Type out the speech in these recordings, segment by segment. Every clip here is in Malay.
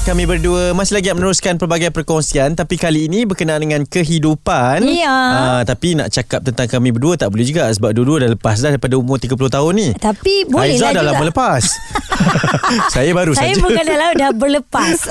Kami berdua masih lagi nak meneruskan pelbagai perkongsian tapi kali ini berkenaan dengan kehidupan. Ya. Ah, tapi nak cakap tentang kami berdua tak boleh juga sebab dua-dua dah lepas dah daripada umur 30 tahun ni. Tapi boleh Haiza lah dah juga. lama lepas. Saya baru Saya saja. bukan dalam dah berlepas.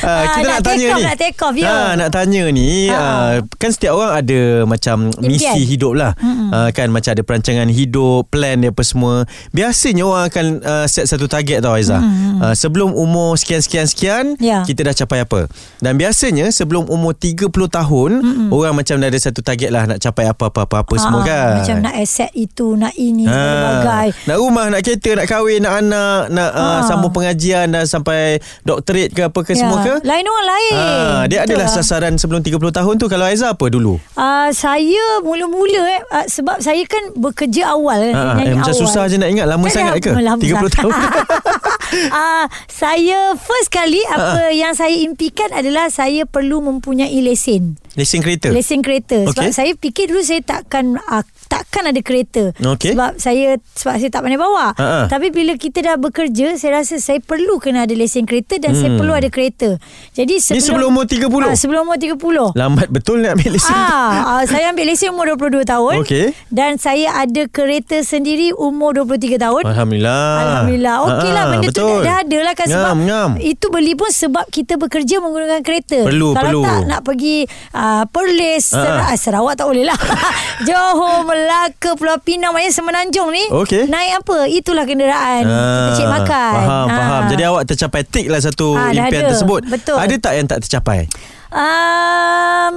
Ah, kita nak, tanya take off, ni. Nak take off, ya. Ah, nak tanya ni, ah, kan setiap orang ada macam misi hidup lah. Ah, kan macam ada perancangan hidup, plan dia apa semua. Biasanya orang akan uh, set satu target tau Aiza. Ah, sebelum umur sekian-sekian-sekian, Ya. kita dah capai apa. Dan biasanya sebelum umur 30 tahun, orang macam dah ada satu target lah nak capai apa-apa-apa semua Ah, kan. Macam nak accept itu, nak ini, Ah, sebagainya. Nak rumah, nak kereta, nak kahwin, nak anak, nak uh, Ah. sambung pengajian dan sampai doktorate ke apa ke Ya. semua ke? Lain orang lain. Ah, dia Betul adalah lah. sasaran sebelum 30 tahun tu kalau Aiza apa dulu? Uh, saya mula-mula eh uh, sebab saya kan bekerja awal. Ah, nyanyi eh, macam awal. susah je nak ingat lama Tak sangat ke? lama 30 sangat. tahun. Ah, saya first kali apa yang saya impikan adalah saya perlu mempunyai lesen. Lesen kereta. Lesen kereta Sebab Okey. saya fikir dulu Saya takkan uh, Takkan ada kereta Okey. Sebab saya Sebab saya tak pandai bawa Ha-ha. Tapi bila kita dah bekerja Saya rasa saya perlu Kena ada lesen kereta Dan saya Hmm. perlu ada kereta Jadi sebelum sebelum umur 30? Ah, Sebelum umur 30 Lambat betul nak ambil lesen. Ah, ah, saya ambil lesen umur 22 tahun. Okey. Dan saya ada kereta sendiri umur 23 tahun. Alhamdulillah. Alhamdulillah. Okey lah Ah, benda betul. tu dah, dah ada lah kan sebab Ngam, itu beli pun sebab kita bekerja menggunakan kereta. Perlu, Kalau perlu. tak nak pergi uh, Perlis, Ah. Sera- Sarawak tak boleh lah. Johor, Melaka, Pulau Pinang, maknanya Semenanjung ni. Okey. Naik apa? Itulah kenderaan. kita cik makan. Faham, Ah. faham. Jadi awak tercapai tik lah satu Ah, impian ada. tersebut. Betul. Ada tak yang tak tercapai? Um,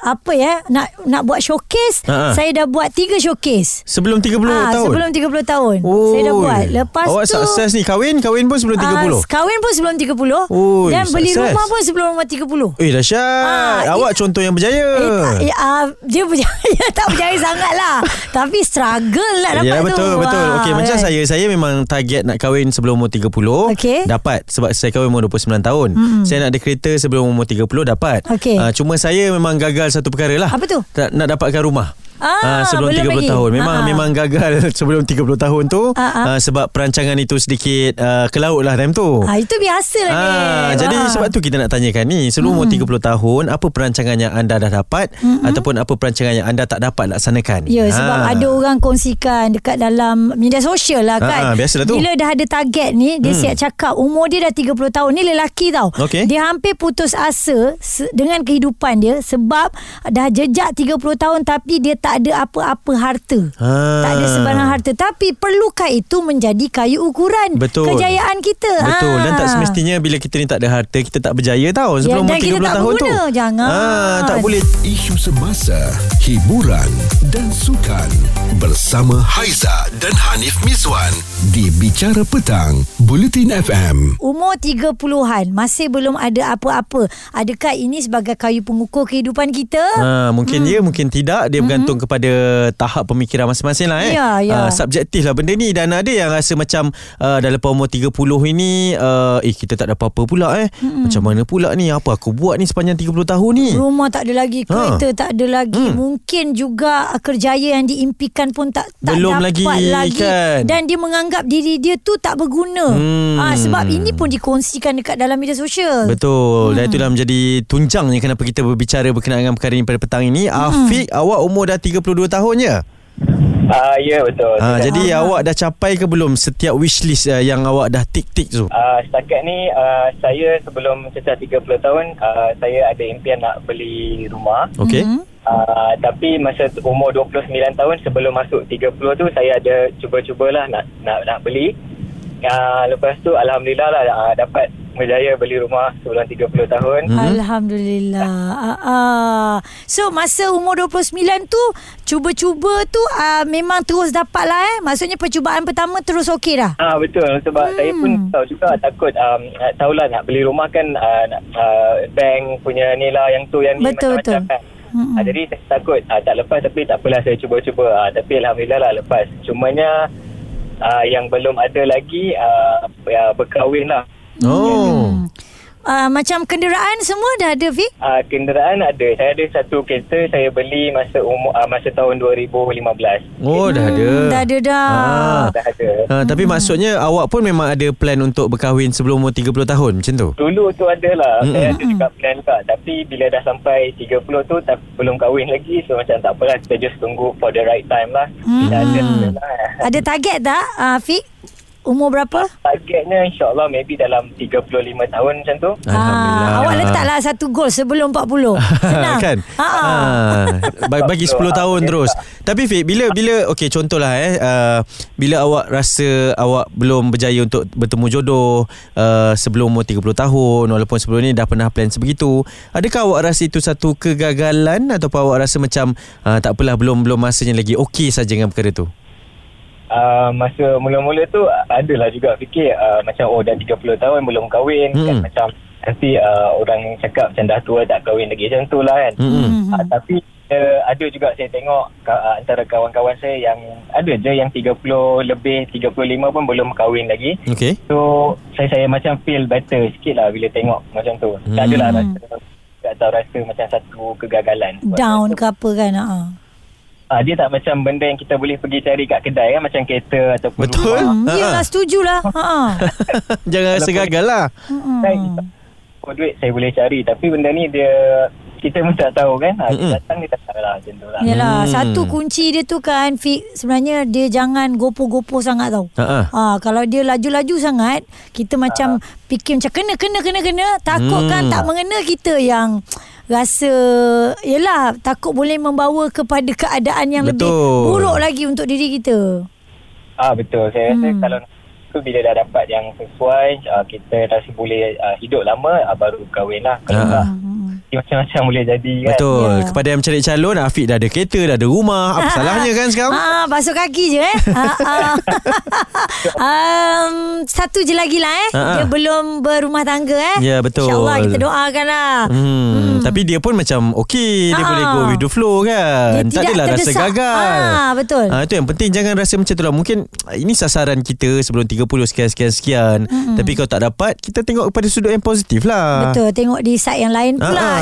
apa ya nak nak buat showcase Ha-ha. saya dah buat tiga showcase Sebelum 30 Ah, tahun? sebelum 30 tahun saya dah buat lepas Awak tu sukses ni. Kahwin? Kahwin pun sebelum 30? ah, kahwin pun sebelum 30 Oi, dan beli sukses. rumah pun sebelum umur 30 Eh dahsyat. Ah, Awak i- contoh yang berjaya. Eh, tak, eh, uh, dia berjaya tak berjaya sangat lah Tapi struggle lah dapat ya, tu betul betul. Ah, Okey macam kan? saya saya memang target nak kahwin sebelum umur 30. Okey. Dapat sebab saya kahwin umur 29 tahun. Mm-hmm. Saya nak ada kereta sebelum umur 30 dapat. Okey. Ah, cuma saya memang gagal satu perkara lah. Apa tu? Tak, nak dapatkan rumah. Ah, sebelum belum 30 lagi. tahun Memang Ah. memang gagal Sebelum 30 tahun tu Ah, ah. ah, Sebab perancangan itu sedikit uh, Ke laut lah time tu ah, Itu biasa lah ni Ah, jadi Ah. sebab tu kita nak tanyakan ni Sebelum umur 30 tahun Apa perancangan yang anda dah dapat mm-hmm. Ataupun apa perancangan yang anda tak dapat laksanakan Ya sebab Ah. ada orang kongsikan dekat dalam media sosial lah kan. Ah, biasalah tu. Bila dah ada target ni, dia Hmm. siap cakap umur dia dah 30 tahun ni lelaki tau. Okey. Dia hampir putus asa dengan kehidupan dia sebab dah jejak 30 tahun tapi dia tak ada apa-apa harta. Ah. Tak ada sebarang harta tapi perlukah itu menjadi kayu ukuran Betul. kejayaan kita? Betul Dan tak Ah. semestinya Bila kita ni tak ada harta Kita tak berjaya tau Ya, Sebelum dan umur 30 kita tak tahun tu berguna. Jangan. ah, Tak boleh Isu semasa, hiburan dan sukan bersama Haiza dan Hanif Miswan di Bicara Petang, Buletin FM. Umur 30-an Masih belum ada apa-apa Adakah ini sebagai kayu pengukur kehidupan kita? Ha, mungkin hmm. ya, mungkin tidak. Dia bergantung hmm. kepada tahap pemikiran masing-masing lah eh. Ya, ya. Ah, subjektif lah benda ni. Dan ada yang rasa macam uh, dah lepas umur 30 ini, uh, eh kita tak ada apa-apa pula eh. Hmm. Macam mana pula ni? Apa aku buat ni sepanjang 30 tahun ni? Rumah tak ada lagi Kereta Ha. tak ada lagi Hmm. Mungkin juga Kerjaya yang diimpikan pun Tak, tak Belum dapat lagi, lagi kan? Dan dia menganggap Diri dia tu tak berguna Hmm. ha, Sebab ini pun dikongsikan Dekat dalam media sosial Betul. Hmm. Dan itulah menjadi tunjangnya kenapa kita berbicara berkenaan dengan perkara ini pada petang ini. Hmm. Afiq, awak umur dah 32 tahun je? Ah ya betul. Ha, jadi Ah. awak dah capai ke belum setiap wishlist uh, yang awak dah tik-tik tu? Ah, setakat ni uh, saya sebelum cecah 30 tahun uh, saya ada impian nak beli rumah. Okey. Mhm. Uh, tapi masa umur 29 tahun sebelum masuk 30 tu saya ada cuba-cubalah nak nak nak beli. Uh, lepas tu alhamdulillah lah uh, dapat berjaya beli rumah sebelum 30 tahun. Hmm. Alhamdulillah ah, ah. So masa umur 29 tu Cuba-cuba tu ah, Memang terus dapat lah eh Maksudnya percubaan pertama Terus okey dah Ah betul sebab hmm. saya pun tahu juga takut um, uh, tahulah nak beli rumah kan uh, nak, uh, bank punya ni lah yang tu yang ni Betul, macam-macam betul. kan. Mm-mm. Uh, jadi saya takut uh, tak lepas tapi tak apalah saya cuba-cuba uh, tapi alhamdulillah lah lepas. Cumanya uh, yang belum ada lagi uh, ya, berkahwin lah. Oh. Hmm. Uh, macam kenderaan semua dah ada Fik? Uh, kenderaan ada. Saya ada satu kereta saya beli masa umur uh, masa tahun 2015. Oh dah ada Hmm, dah ada dah. Ah. Dah ada. Ha, tapi maksudnya awak pun memang ada plan untuk berkahwin sebelum umur 30 tahun macam tu? Dulu tu ada lah. Mm-mm. Saya ada juga plan juga. Tapi bila dah sampai 30 tu tak, belum kahwin lagi. So macam tak apalah. Kita just tunggu for the right time lah. Bila ada Hmm. lah. Ada target tak uh, Fik? Umur berapa? Targetnya insyaAllah maybe dalam 35 tahun macam tu. Alhamdulillah. Ah, awak letaklah satu gol sebelum 40. Senang. kan Ha. ha. Bagi, bagi 10 tahun terus Tapi Fik Bila bila Okey contohlah eh uh, Bila awak rasa Awak belum berjaya untuk Bertemu jodoh uh, Sebelum umur 30 tahun Walaupun sebelum ni Dah pernah plan sebegitu Adakah awak rasa itu Satu kegagalan Ataupun awak rasa macam uh, Tak apalah Belum belum masanya lagi Okey saja dengan perkara tu Uh, masa mula-mula tu adalah juga fikir uh, macam oh dah 30 tahun belum kahwin Hmm. kan macam nanti uh, orang cakap macam dah tua tak kahwin lagi macam tu lah kan. Mm-mm. Uh, tapi uh, ada juga saya tengok uh, antara kawan-kawan saya yang ada je yang 30 lebih 35 pun belum kahwin lagi. Okey So saya saya macam feel better sikit lah bila tengok macam tu. Hmm. Tak adalah rasa tak tahu rasa macam satu kegagalan. Down ke apa kan? Ha. Ah, dia tak macam benda yang kita boleh pergi cari kat kedai kan macam kereta ataupun Betul. rumah. Hmm, Ha. Yelah setujulah. Ha. Jangan rasa gagal lah Saya oh, duit saya boleh cari tapi benda ni dia kita pun tak tahu kan. Ha, dia datang dia tak tahu lah macam tu lah. Yalah, Hmm. satu kunci dia tu kan Fik sebenarnya dia jangan gopo-gopo sangat tau. Ha, kalau dia laju-laju sangat, kita macam fikir macam kena kena kena kena, takut kan Hmm. tak mengena kita yang rasa yalah takut boleh membawa kepada keadaan yang lebih Betul. buruk lagi untuk diri kita. Ah betul. Saya rasa Hmm. kalau tu bila dah dapat yang sesuai ah, kita rasa boleh ah, hidup lama ah, baru kahwin lah. Kalau Ah. tak dia macam-macam boleh jadi kan. Betul Ya. Kepada yang mencari calon Afiq dah ada kereta Dah ada rumah Apa salahnya kan sekarang Ah, basuh kaki je eh. um, satu je lagi lah eh. Ah, ah. Dia belum berumah tangga eh. Ya, betul. InsyaAllah kita doakan lah. Hmm, Tapi dia pun macam Okey Dia Ah. boleh go with the flow kan Dia Tak tidak adalah rasa gagal Ah, betul. Ah, Itu yang penting Jangan rasa macam tu lah Mungkin Ini sasaran kita Sebelum 30 sekian-sekian mm Tapi kalau tak dapat Kita tengok kepada sudut yang positif lah Betul. Tengok di side yang lain pula.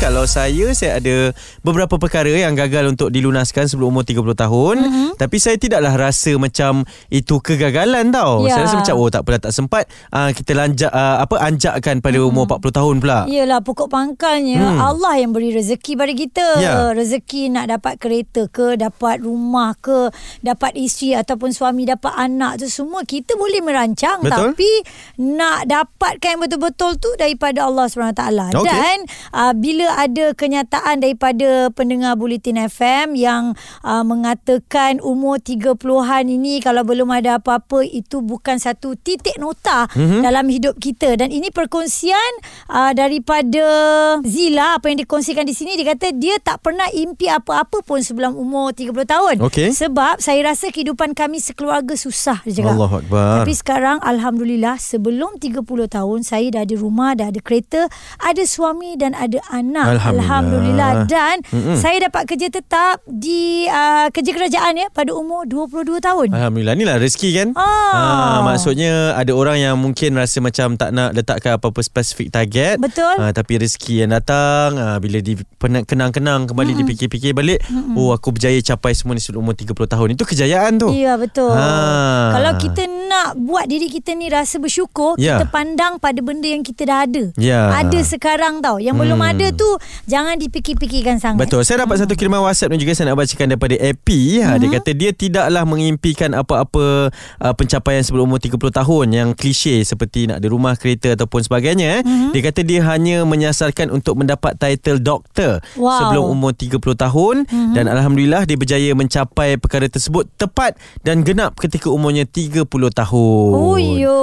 Kalau saya Saya ada Beberapa perkara yang gagal Untuk dilunaskan Sebelum umur 30 tahun mm-hmm. Tapi saya tidaklah rasa Macam Itu kegagalan tau Ya. Saya rasa macam Oh tak apalah tak sempat uh, Kita lanjak uh, Apa Anjakkan pada umur 40 tahun pula Yelah pokok pangkalnya Hmm. Allah yang beri rezeki pada kita. Ya. Rezeki nak dapat kereta ke, dapat rumah ke, dapat isteri ataupun suami, dapat anak tu semua kita boleh merancang Betul. tapi nak dapatkan betul-betul tu daripada Allah SWT. Okey. Dan uh, bila ada kenyataan daripada pendengar Bulletin FM yang uh, mengatakan umur 30-an ini kalau belum ada apa-apa itu bukan satu titik nota mm-hmm. dalam hidup kita dan ini perkongsian uh, daripada Zila apa yang dikongsikan di sini dia kata dia tak pernah impi apa-apa pun sebelum umur 30 tahun Okey. sebab saya rasa kehidupan kami sekeluarga susah dia cakap Allahu Akbar. tapi sekarang Alhamdulillah sebelum 30 tahun saya dah ada rumah, dah ada kereta, ada suami dan ada anak. Alhamdulillah. Dan Mm-mm. saya dapat kerja tetap di uh, kerja kerajaan ya pada umur 22 tahun. Alhamdulillah Inilah rezeki kan Ah. Maksudnya Ada orang yang mungkin Rasa macam tak nak Letakkan apa-apa spesifik target Betul. Ah, Tapi rezeki yang datang ah, Bila di pena- kenang-kenang Kembali mm dipikir-pikir balik mm Oh aku berjaya capai semua ni Sebelum umur 30 tahun Itu kejayaan tu Ya betul. Ah. Kalau kita nak buat diri kita ni rasa bersyukur, Ya. kita pandang pada benda yang kita dah ada. Ya. Ada sekarang tau. Yang belum Hmm. ada tu jangan dipikir-pikirkan sangat. Betul. Saya dapat satu kiriman WhatsApp ni juga saya nak bacakan daripada Epi. Ha, dia kata dia tidaklah mengimpikan apa-apa uh, pencapaian sebelum umur 30 tahun yang klise seperti nak ada rumah, kereta ataupun sebagainya. Eh. Dia kata dia hanya menyasarkan untuk mendapat title doktor Wow. sebelum umur 30 tahun dan alhamdulillah dia berjaya mencapai perkara tersebut tepat dan genap ketika umurnya 30 tahun. tahun. Oh, yo.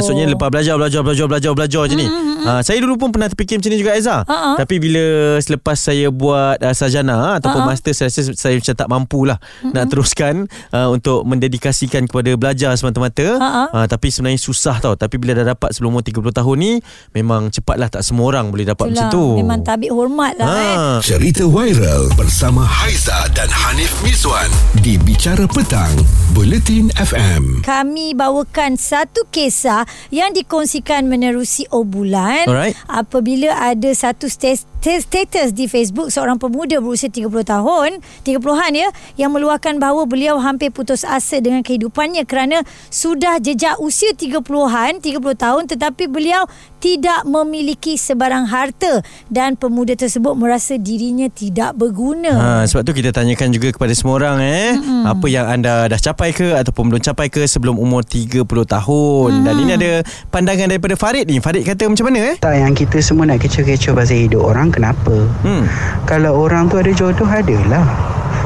Maksudnya lepas belajar, belajar, belajar, belajar, belajar je ni. Ha, saya dulu pun pernah terfikir macam ni juga Aiza. Ha-ha. Tapi bila selepas saya buat uh, sarjana ataupun master saya rasa saya macam tak mampulah nak teruskan uh, untuk mendedikasikan kepada belajar semata-mata. Ha-ha. Uh, tapi sebenarnya susah tau. Tapi bila dah dapat sebelum umur 30 tahun ni memang cepatlah tak semua orang boleh dapat macam Itulah, tu. Memang tabik hormat lah eh. Ha. Cerita viral bersama Haiza dan Hanif Miswan di Bicara Petang, Buletin FM. Kami bawakan satu kisah yang dikongsikan menerusi obrolan Alright. apabila ada satu stas- status di Facebook seorang pemuda berusia 30 tahun, 30-an ya, yang meluahkan bahawa beliau hampir putus asa dengan kehidupannya kerana sudah jejak usia 30-an, 30 tahun tetapi beliau tidak memiliki sebarang harta dan pemuda tersebut merasa dirinya tidak berguna. Ha, sebab tu kita tanyakan juga kepada semua orang eh mm-hmm. apa yang anda dah capai ke ataupun belum capai ke sebelum umur 30 tahun mm-hmm. dan ini ada pandangan daripada Farid ni Farid kata macam mana eh Tak yang kita semua nak kecoh-kecoh pasal hidup orang kenapa? hmm Kalau orang tu ada jodoh adalah.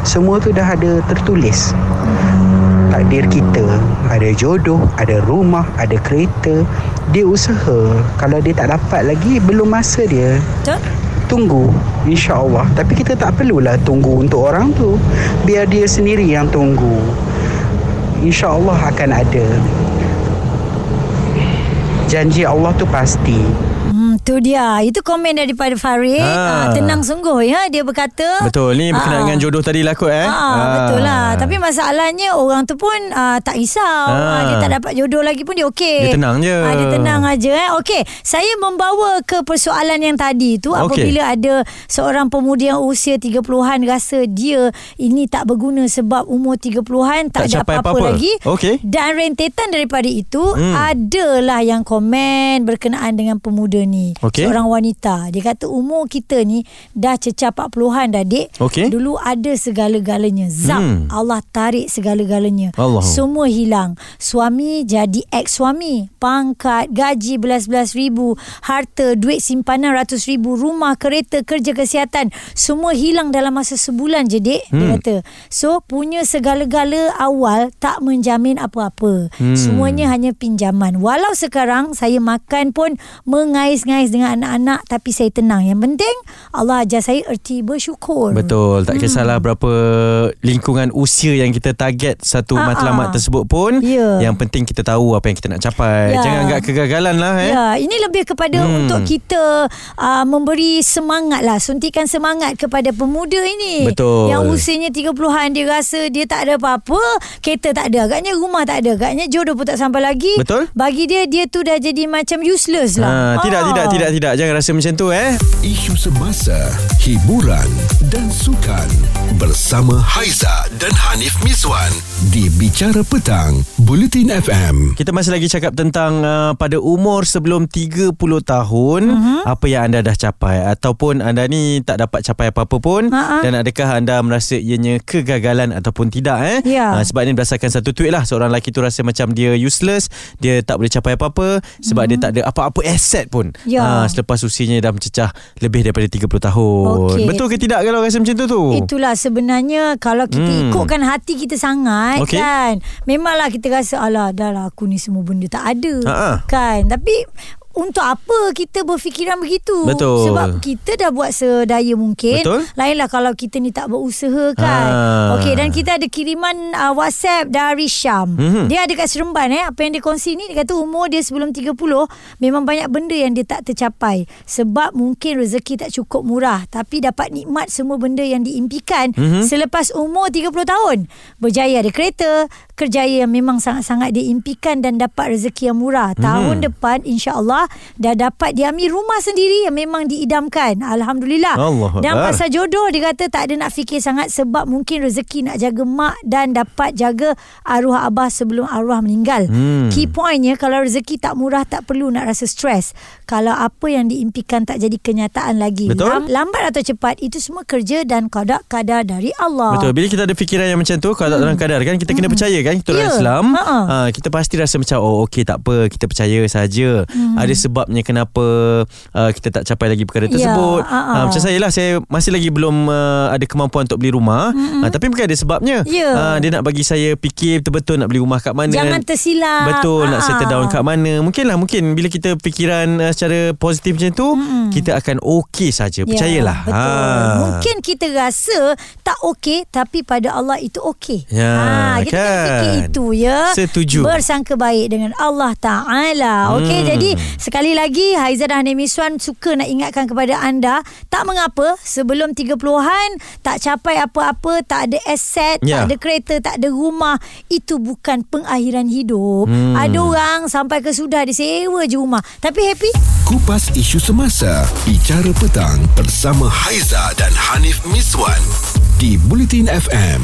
Semua tu dah ada tertulis. Takdir kita ada jodoh, ada rumah, ada kereta. Dia usaha. Kalau dia tak dapat lagi belum masa dia. Betul? Tunggu InsyaAllah Tapi kita tak perlulah tunggu untuk orang tu Biar dia sendiri yang tunggu InsyaAllah akan ada Janji Allah tu pasti Hmm, tu dia. Itu komen daripada Farid. Ha. Ha. tenang sungguh ya. Dia berkata. betul ni berkenaan Ah. dengan jodoh tadi lah kot eh Ha, Ah. betul lah. Tapi masalahnya orang tu pun uh, tak risau. Ah. Ha. dia tak dapat jodoh lagi pun dia okey. Dia tenang je. Ha, dia tenang aja eh. Okey, saya membawa ke persoalan yang tadi tu Okey. apabila ada seorang pemuda yang usia 30-an rasa dia ini tak berguna sebab umur 30-an tak, Tak ada apa-apa apa-apa. lagi. Okey. Dan rentetan daripada itu Hmm. adalah yang komen berkenaan dengan pemuda ni. Okey. Seorang wanita. Dia kata umur kita ni dah cecah 40-an dah dek. Okey. Dulu ada segala-galanya. Zap. Hmm. Allah tarik segala-galanya. Allah. Semua hilang. Suami jadi ex-suami. Pangkat, gaji belas-belas ribu. Harta, duit simpanan ratus ribu. Rumah, kereta, kerja kesihatan. Semua hilang dalam masa sebulan je. Dia Hmm. kata. So punya segala-gala awal tak menjamin apa-apa. Hmm. Semuanya hanya pinjaman. Walau sekarang saya makan pun mengais-ngais dengan anak-anak tapi saya tenang. Yang penting Allah ajar saya erti bersyukur. Betul Tak kisahlah berapa Lingkungan usia yang kita target Satu Ah, matlamat ah. tersebut pun Ya. Yang penting kita tahu Apa yang kita nak capai Ya. Jangan anggap kegagalan lah eh Ya, ini lebih kepada Hmm. hmm. untuk kita uh, memberi semangat lah, suntikan semangat kepada pemuda ini. Betul. Yang usianya 30-an dia rasa dia tak ada apa-apa, kereta tak ada, agaknya rumah tak ada, agaknya jodoh pun tak sampai lagi. Betul. Bagi dia dia tu dah jadi macam useless lah. Ha, tidak, Ah. tidak, tidak, tidak. Jangan rasa macam tu eh. Isu semasa, hiburan dan sukan bersama Haiza dan Hanif Miswan di Bicara Petang, Buletin FM. Kita masih lagi cakap tentang uh, pada umur sebelum 30 tahun uh-huh. apa yang anda dah capai ataupun anda ni tak dapat capai apa-apa pun Ha-ha. dan adakah anda merasa ianya kegagalan ataupun tidak eh? Ya. Uh, sebab ni berdasarkan satu tweet lah seorang lelaki tu rasa macam dia useless, dia tak boleh capai apa-apa sebab dia tak ada apa-apa aset pun. Mhm. Uh, selepas usianya dah mencecah lebih daripada 30 tahun. Okey. Betul ke tidak kalau rasa macam tu tu? Itulah sebenarnya kalau kita Hmm. ikutkan hati kita sangat Okey. kan. Memanglah kita rasa alah dah lah aku ni semua benda tak ada. Ha-ha. Kan. Tapi untuk apa kita berfikiran begitu? Betul. Sebab kita dah buat sedaya mungkin. Betul. Lainlah kalau kita ni tak berusaha kan. Ha. Okey dan kita ada kiriman uh, WhatsApp dari Syam. Mhm. Dia ada kat Seremban eh. Apa yang dia kongsi ni dia kata umur dia sebelum 30 memang banyak benda yang dia tak tercapai sebab mungkin rezeki tak cukup murah tapi dapat nikmat semua benda yang diimpikan Mhm. selepas umur 30 tahun. Berjaya ada kereta, kerjaya yang memang sangat-sangat diimpikan dan dapat rezeki yang murah. Tahun depan insya-Allah dah dapat diambil rumah sendiri yang memang diidamkan. Alhamdulillah. Allah dan Akbar. pasal jodoh dia kata tak ada nak fikir sangat sebab mungkin rezeki nak jaga mak dan dapat jaga arwah abah sebelum arwah meninggal. Hmm. Key pointnya kalau rezeki tak murah tak perlu nak rasa stres. Kalau apa yang diimpikan tak jadi kenyataan lagi. Betul. Lam- lambat atau cepat itu semua kerja dan qada kadar dari Allah. Betul. Bila kita ada fikiran yang macam tu, kalau tak dalam kadar kan, kita kena percaya kan, kita orang Ya. Islam. Ha-ha. Ha, kita pasti rasa macam, oh okey tak apa, kita percaya saja. Ada ada sebabnya kenapa uh, kita tak capai lagi perkara Ya, tersebut. ah, ah. Uh, macam saya lah saya masih lagi belum uh, ada kemampuan untuk beli rumah. Uh, tapi mungkin ada sebabnya. Ya. Uh, dia nak bagi saya fikir betul-betul nak beli rumah kat mana. Jangan tersilap. Betul nak Ah. settle down kat mana. Mungkin lah mungkin bila kita fikiran uh, secara positif macam tu, Mm-mm. kita akan okey saja. Percayalah. Ya, betul. Ah. Mungkin kita rasa tak okey tapi pada Allah itu okey. Ya, ha, kita kan? kan fikir itu ya. Setuju. Bersangka baik dengan Allah Taala. Okey, Hmm. jadi sekali lagi Haiza dan Hanim Miswan suka nak ingatkan kepada anda, tak mengapa sebelum 30-an tak capai apa-apa, tak ada aset, Ya. tak ada kereta, tak ada rumah, itu bukan pengakhiran hidup. Hmm. Ada orang sampai ke sudah dia sewa je rumah. Tapi happy Kupas isu semasa Bicara petang Bersama Haiza dan Hanif Miswan Di Bulletin FM